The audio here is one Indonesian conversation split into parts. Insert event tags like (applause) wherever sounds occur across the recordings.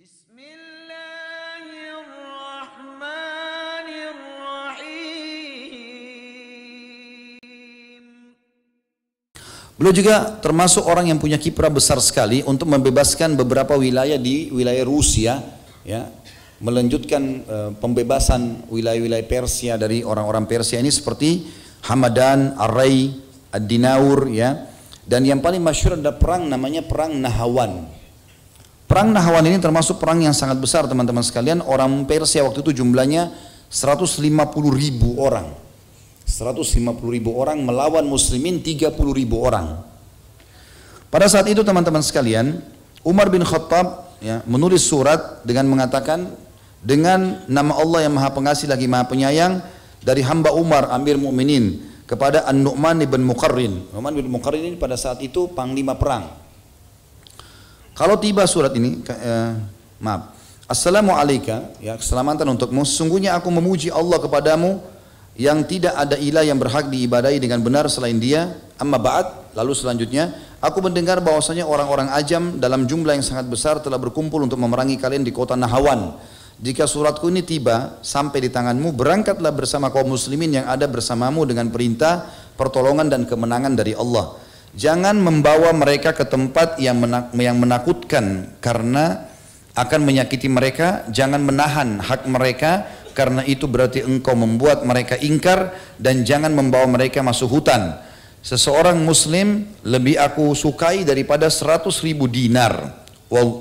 Bismillahirrahmanirrahim. Beliau juga termasuk orang yang punya kiprah besar sekali untuk membebaskan beberapa wilayah di wilayah Rusia, ya, melanjutkan e, pembebasan wilayah-wilayah Persia dari orang-orang Persia ini seperti Hamadan, Ar-Rai, Ad-Dinaur, ya. Dan yang paling masyhur ada perang namanya perang Nahawan. Perang Nahawan ini termasuk perang yang sangat besar teman-teman sekalian. Orang Persia waktu itu jumlahnya 150 ribu orang. 150 ribu orang melawan muslimin 30 ribu orang. Pada saat itu teman-teman sekalian, Umar bin Khattab ya, menulis surat dengan mengatakan dengan nama Allah yang Maha Pengasih lagi Maha Penyayang dari hamba Umar Amir Mukminin kepada An-Nu'man bin Muqarrin. Nu'man bin Muqarrin ini pada saat itu panglima perang. Kalau tiba surat ini, eh, maaf. Assalamualaikum, ya keselamatan untukmu. Sesungguhnya aku memuji Allah kepadamu yang tidak ada ilah yang berhak diibadahi dengan benar selain dia. Amma ba'd, lalu selanjutnya, aku mendengar bahwasanya orang-orang ajam dalam jumlah yang sangat besar telah berkumpul untuk memerangi kalian di kota Nahawan. Jika suratku ini tiba sampai di tanganmu, berangkatlah bersama kaum muslimin yang ada bersamamu dengan perintah, pertolongan dan kemenangan dari Allah. Jangan membawa mereka ke tempat yang, yang menakutkan karena akan menyakiti mereka, jangan menahan hak mereka karena itu berarti engkau membuat mereka ingkar dan jangan membawa mereka masuk hutan. Seseorang muslim lebih aku sukai daripada seratus ribu dinar.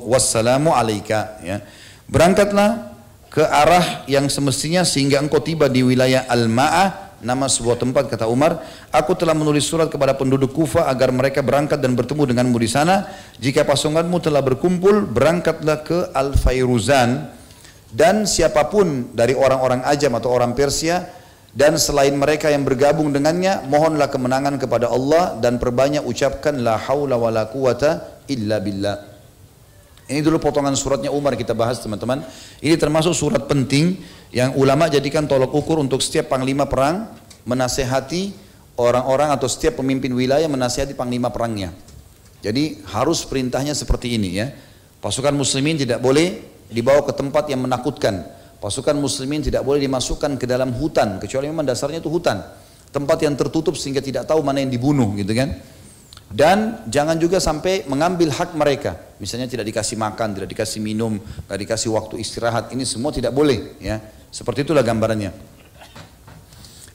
Wassalamu alaika. Ya. Berangkatlah ke arah yang semestinya sehingga engkau tiba di wilayah Al-Ma'ah nama sebuah tempat kata Umar aku telah menulis surat kepada penduduk Kufa agar mereka berangkat dan bertemu denganmu di sana. Jika pasukanmu telah berkumpul berangkatlah ke Al-Fairuzan. Dan siapa pun dari orang-orang Ajam atau orang Persia dan selain mereka yang bergabung dengannya mohonlah kemenangan kepada Allah dan perbanyak ucapkan la haula wala quwata illa billah. Ini dulu potongan suratnya Umar kita bahas teman-teman. Ini termasuk surat penting yang ulama jadikan tolok ukur untuk setiap panglima perang menasehati orang-orang atau setiap pemimpin wilayah menasehati panglima perangnya. Jadi harus perintahnya seperti ini ya. Pasukan muslimin tidak boleh dibawa ke tempat yang menakutkan. Pasukan muslimin tidak boleh dimasukkan ke dalam hutan kecuali memang dasarnya itu hutan. Tempat yang tertutup sehingga tidak tahu mana yang dibunuh gitu kan. Dan jangan juga sampai mengambil hak mereka. Misalnya tidak dikasih makan, tidak dikasih minum, tidak dikasih waktu istirahat. Ini semua tidak boleh. ya Seperti itulah gambarannya.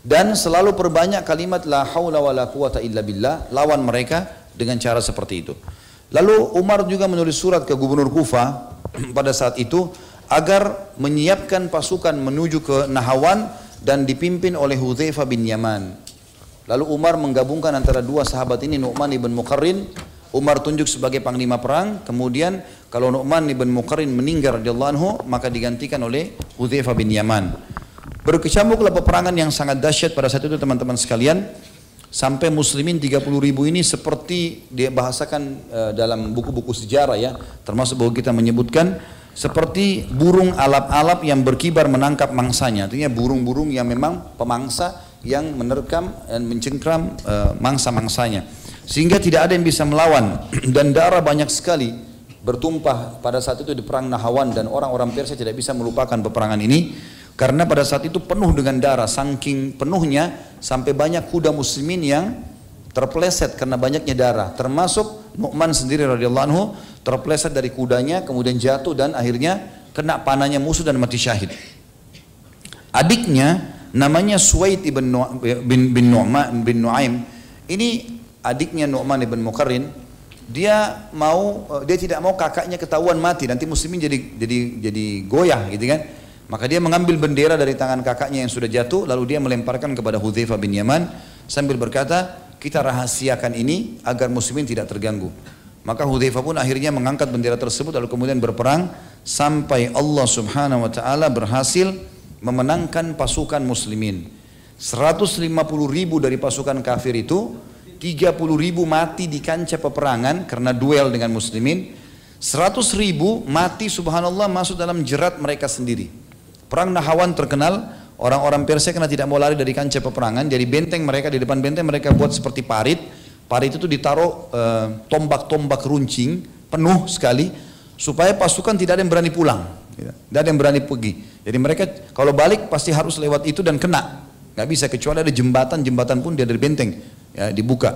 Dan selalu perbanyak kalimat la haula wa la quwata illa billah. Lawan mereka dengan cara seperti itu. Lalu Umar juga menulis surat ke gubernur Kufa (clears throat) pada saat itu agar menyiapkan pasukan menuju ke Nahawan dan dipimpin oleh Hudzaifah bin Yaman. Lalu Umar menggabungkan antara dua sahabat ini Nu'man ibn Muqarrin Umar tunjuk sebagai panglima perang kemudian kalau Nu'man ibn Muqarrin meninggal radhiyallahu anhu maka digantikan oleh Hudzaifah bin Yaman berkecamuklah peperangan yang sangat dahsyat pada saat itu teman-teman sekalian. Sampai muslimin 30 ribu ini seperti dia bahasakan uh, dalam buku-buku sejarah ya. Termasuk bahwa kita menyebutkan seperti burung alap-alap yang berkibar menangkap mangsanya. Artinya burung-burung yang memang pemangsa yang menerkam dan mencengkram uh, mangsa-mangsanya. Sehingga tidak ada yang bisa melawan. (clears throat) Dan darah banyak sekali bertumpah pada saat itu di perang Nahawan. Dan orang-orang Persia tidak bisa melupakan peperangan ini karena pada saat itu penuh dengan darah saking penuhnya sampai banyak kuda muslimin yang terpleset karena banyaknya darah termasuk Nu'man sendiri radhiyallahu anhu terpleset dari kudanya kemudian jatuh dan akhirnya kena panahnya musuh dan mati syahid adiknya namanya Suwaid ibn Nu- bin bin Nu'man bin Nuaim. Ini adiknya Nu'man ibn Muqarrin. Dia mau eh, dia tidak mau kakaknya ketahuan mati nanti muslimin jadi jadi jadi goyah gitu kan. Maka dia mengambil bendera dari tangan kakaknya yang sudah jatuh lalu dia melemparkan kepada Hudzaifah bin Yaman sambil berkata, "Kita rahasiakan ini agar muslimin tidak terganggu." Maka Hudzaifah pun akhirnya mengangkat bendera tersebut lalu kemudian berperang sampai Allah Subhanahu wa taala berhasil memenangkan pasukan muslimin. 150 ribu dari pasukan kafir itu, 30 ribu mati di kancah peperangan karena duel dengan muslimin. 100 ribu mati subhanallah masuk dalam jerat mereka sendiri. Perang Nahawan terkenal, orang-orang Persia karena tidak mau lari dari kancah peperangan, jadi benteng mereka di depan benteng mereka buat seperti parit. Parit itu ditaruh eh, tombak-tombak runcing penuh sekali supaya pasukan tidak ada yang berani pulang, gitu. tidak ada yang berani pergi. Jadi mereka kalau balik pasti harus lewat itu dan kena, nggak bisa kecuali ada jembatan, jembatan pun dia dari benteng ya, dibuka.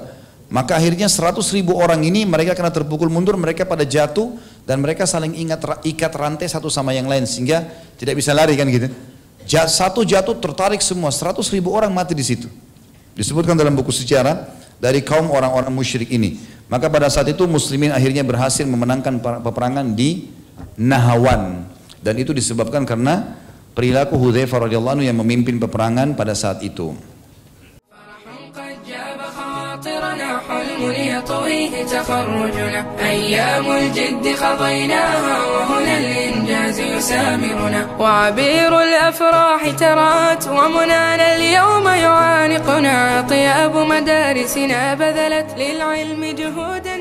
Maka akhirnya 100 ribu orang ini mereka kena terpukul mundur, mereka pada jatuh dan mereka saling ingat ikat rantai satu sama yang lain sehingga tidak bisa lari kan gitu. Satu jatuh tertarik semua, 100 ribu orang mati di situ. Disebutkan dalam buku sejarah dari kaum orang-orang musyrik ini. Maka pada saat itu muslimin akhirnya berhasil memenangkan peperangan di Nahawan dan itu disebabkan karena perilaku Hudzaifah radhiyallahu yang memimpin peperangan pada saat itu. يطويه تخرجنا أيام الجد خضيناها وهنا الإنجاز يسامرنا. وعبير الأفراح ترات ومنانا اليوم يعانقنا. طياب مدارسنا بذلت للعلم جهودا